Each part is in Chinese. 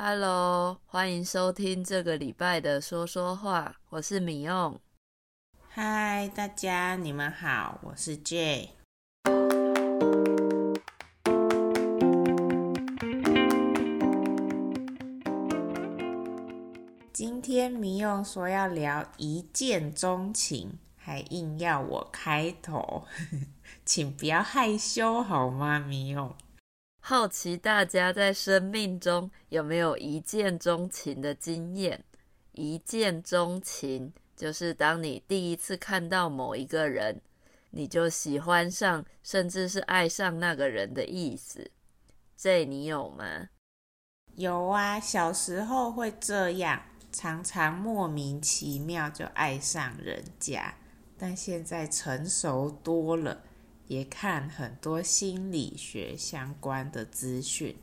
Hello，欢迎收听这个礼拜的说说话，我是米用。嗨，大家你们好，我是 Jay。今天米用说要聊一见钟情，还硬要我开头，请不要害羞好吗？米用。好奇大家在生命中有没有一见钟情的经验？一见钟情就是当你第一次看到某一个人，你就喜欢上，甚至是爱上那个人的意思。这你有吗？有啊，小时候会这样，常常莫名其妙就爱上人家，但现在成熟多了。也看很多心理学相关的资讯，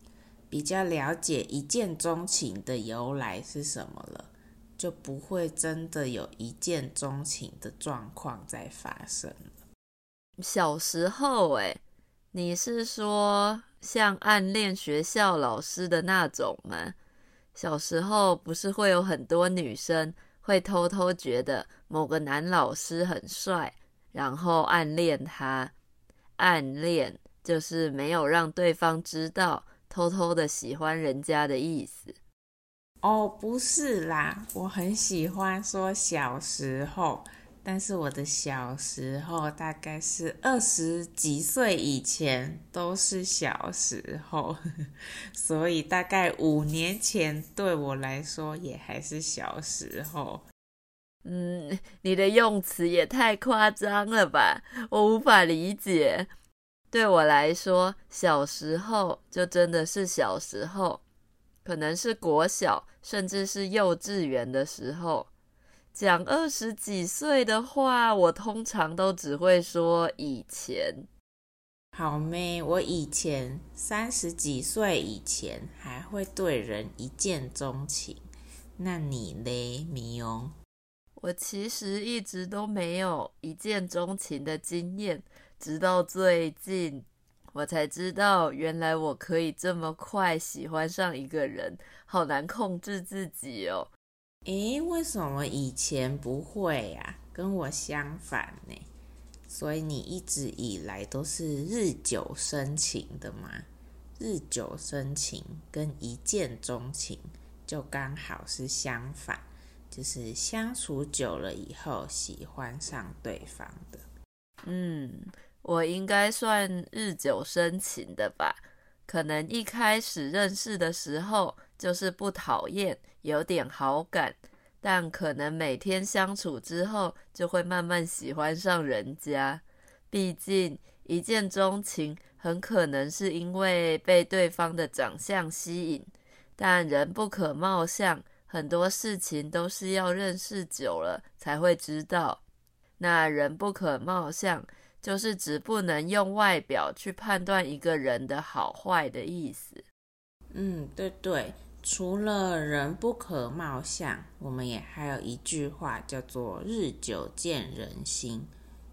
比较了解一见钟情的由来是什么了，就不会真的有一见钟情的状况在发生。小时候，哎，你是说像暗恋学校老师的那种吗？小时候不是会有很多女生会偷偷觉得某个男老师很帅，然后暗恋他。暗恋就是没有让对方知道，偷偷的喜欢人家的意思。哦，不是啦，我很喜欢说小时候，但是我的小时候大概是二十几岁以前都是小时候，所以大概五年前对我来说也还是小时候。嗯，你的用词也太夸张了吧，我无法理解。对我来说，小时候就真的是小时候，可能是国小，甚至是幼稚园的时候。讲二十几岁的话，我通常都只会说以前。好咩，我以前三十几岁以前还会对人一见钟情，那你呢，米用？我其实一直都没有一见钟情的经验，直到最近，我才知道原来我可以这么快喜欢上一个人，好难控制自己哦。诶，为什么以前不会呀？跟我相反呢？所以你一直以来都是日久生情的吗？日久生情跟一见钟情就刚好是相反。就是相处久了以后喜欢上对方的。嗯，我应该算日久生情的吧？可能一开始认识的时候就是不讨厌，有点好感，但可能每天相处之后就会慢慢喜欢上人家。毕竟一见钟情很可能是因为被对方的长相吸引，但人不可貌相。很多事情都是要认识久了才会知道。那人不可貌相，就是指不能用外表去判断一个人的好坏的意思。嗯，对对，除了人不可貌相，我们也还有一句话叫做“日久见人心”，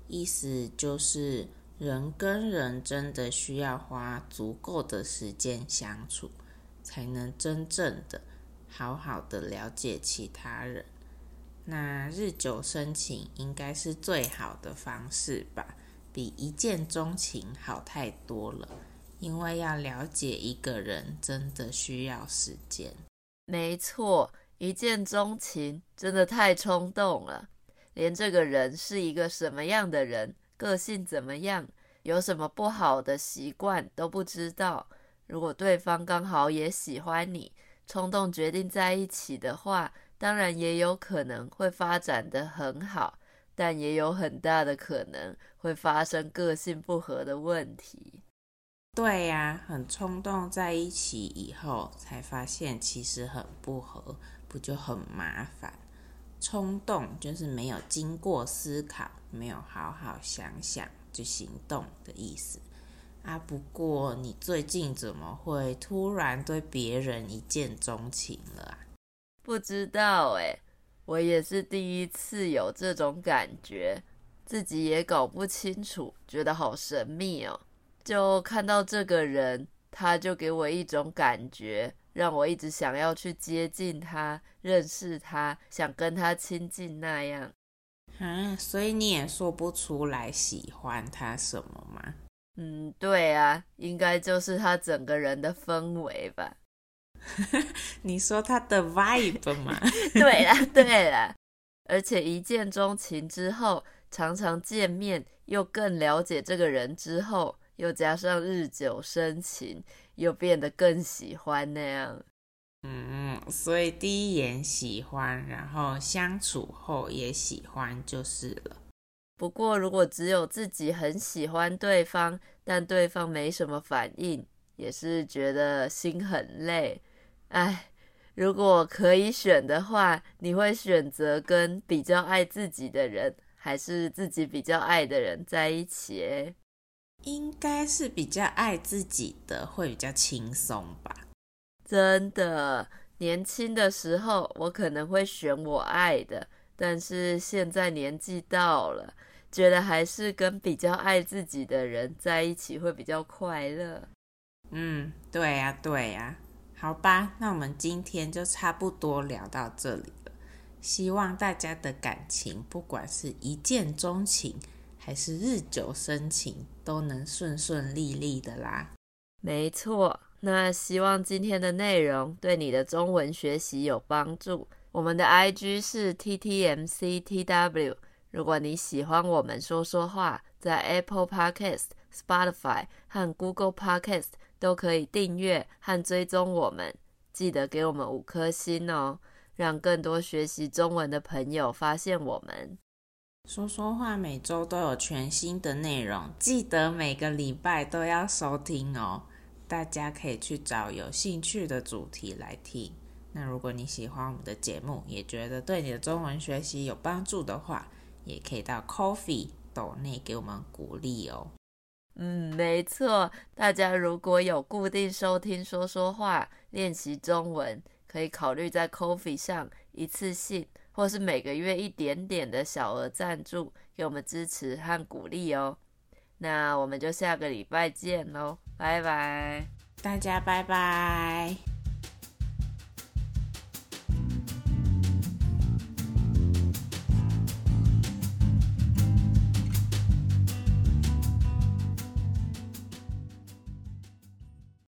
意思就是人跟人真的需要花足够的时间相处，才能真正的。好好的了解其他人，那日久生情应该是最好的方式吧，比一见钟情好太多了。因为要了解一个人，真的需要时间。没错，一见钟情真的太冲动了，连这个人是一个什么样的人，个性怎么样，有什么不好的习惯都不知道。如果对方刚好也喜欢你，冲动决定在一起的话，当然也有可能会发展的很好，但也有很大的可能会发生个性不合的问题。对呀，很冲动在一起以后，才发现其实很不合，不就很麻烦？冲动就是没有经过思考，没有好好想想就行动的意思。啊，不过你最近怎么会突然对别人一见钟情了啊？不知道诶，我也是第一次有这种感觉，自己也搞不清楚，觉得好神秘哦。就看到这个人，他就给我一种感觉，让我一直想要去接近他、认识他，想跟他亲近那样。啊，所以你也说不出来喜欢他什么吗？嗯，对啊，应该就是他整个人的氛围吧。你说他的 vibe 吗？对啦，对啦。而且一见钟情之后，常常见面，又更了解这个人之后，又加上日久生情，又变得更喜欢那样。嗯，所以第一眼喜欢，然后相处后也喜欢就是了。不过，如果只有自己很喜欢对方，但对方没什么反应，也是觉得心很累。哎，如果可以选的话，你会选择跟比较爱自己的人，还是自己比较爱的人在一起？应该是比较爱自己的，会比较轻松吧。真的，年轻的时候我可能会选我爱的，但是现在年纪到了，觉得还是跟比较爱自己的人在一起会比较快乐。嗯，对呀，对呀。好吧，那我们今天就差不多聊到这里了。希望大家的感情，不管是一见钟情还是日久生情，都能顺顺利利的啦。没错，那希望今天的内容对你的中文学习有帮助。我们的 IG 是 TTMCTW。如果你喜欢我们说说话，在 Apple Podcast、Spotify 和 Google Podcast 都可以订阅和追踪我们，记得给我们五颗星哦，让更多学习中文的朋友发现我们。说说话每周都有全新的内容，记得每个礼拜都要收听哦。大家可以去找有兴趣的主题来听。那如果你喜欢我们的节目，也觉得对你的中文学习有帮助的话，也可以到 Coffee 斗内给我们鼓励哦。嗯，没错。大家如果有固定收听说说话、练习中文，可以考虑在 Coffee 上一次性，或是每个月一点点的小额赞助，给我们支持和鼓励哦。那我们就下个礼拜见喽，拜拜，大家拜拜。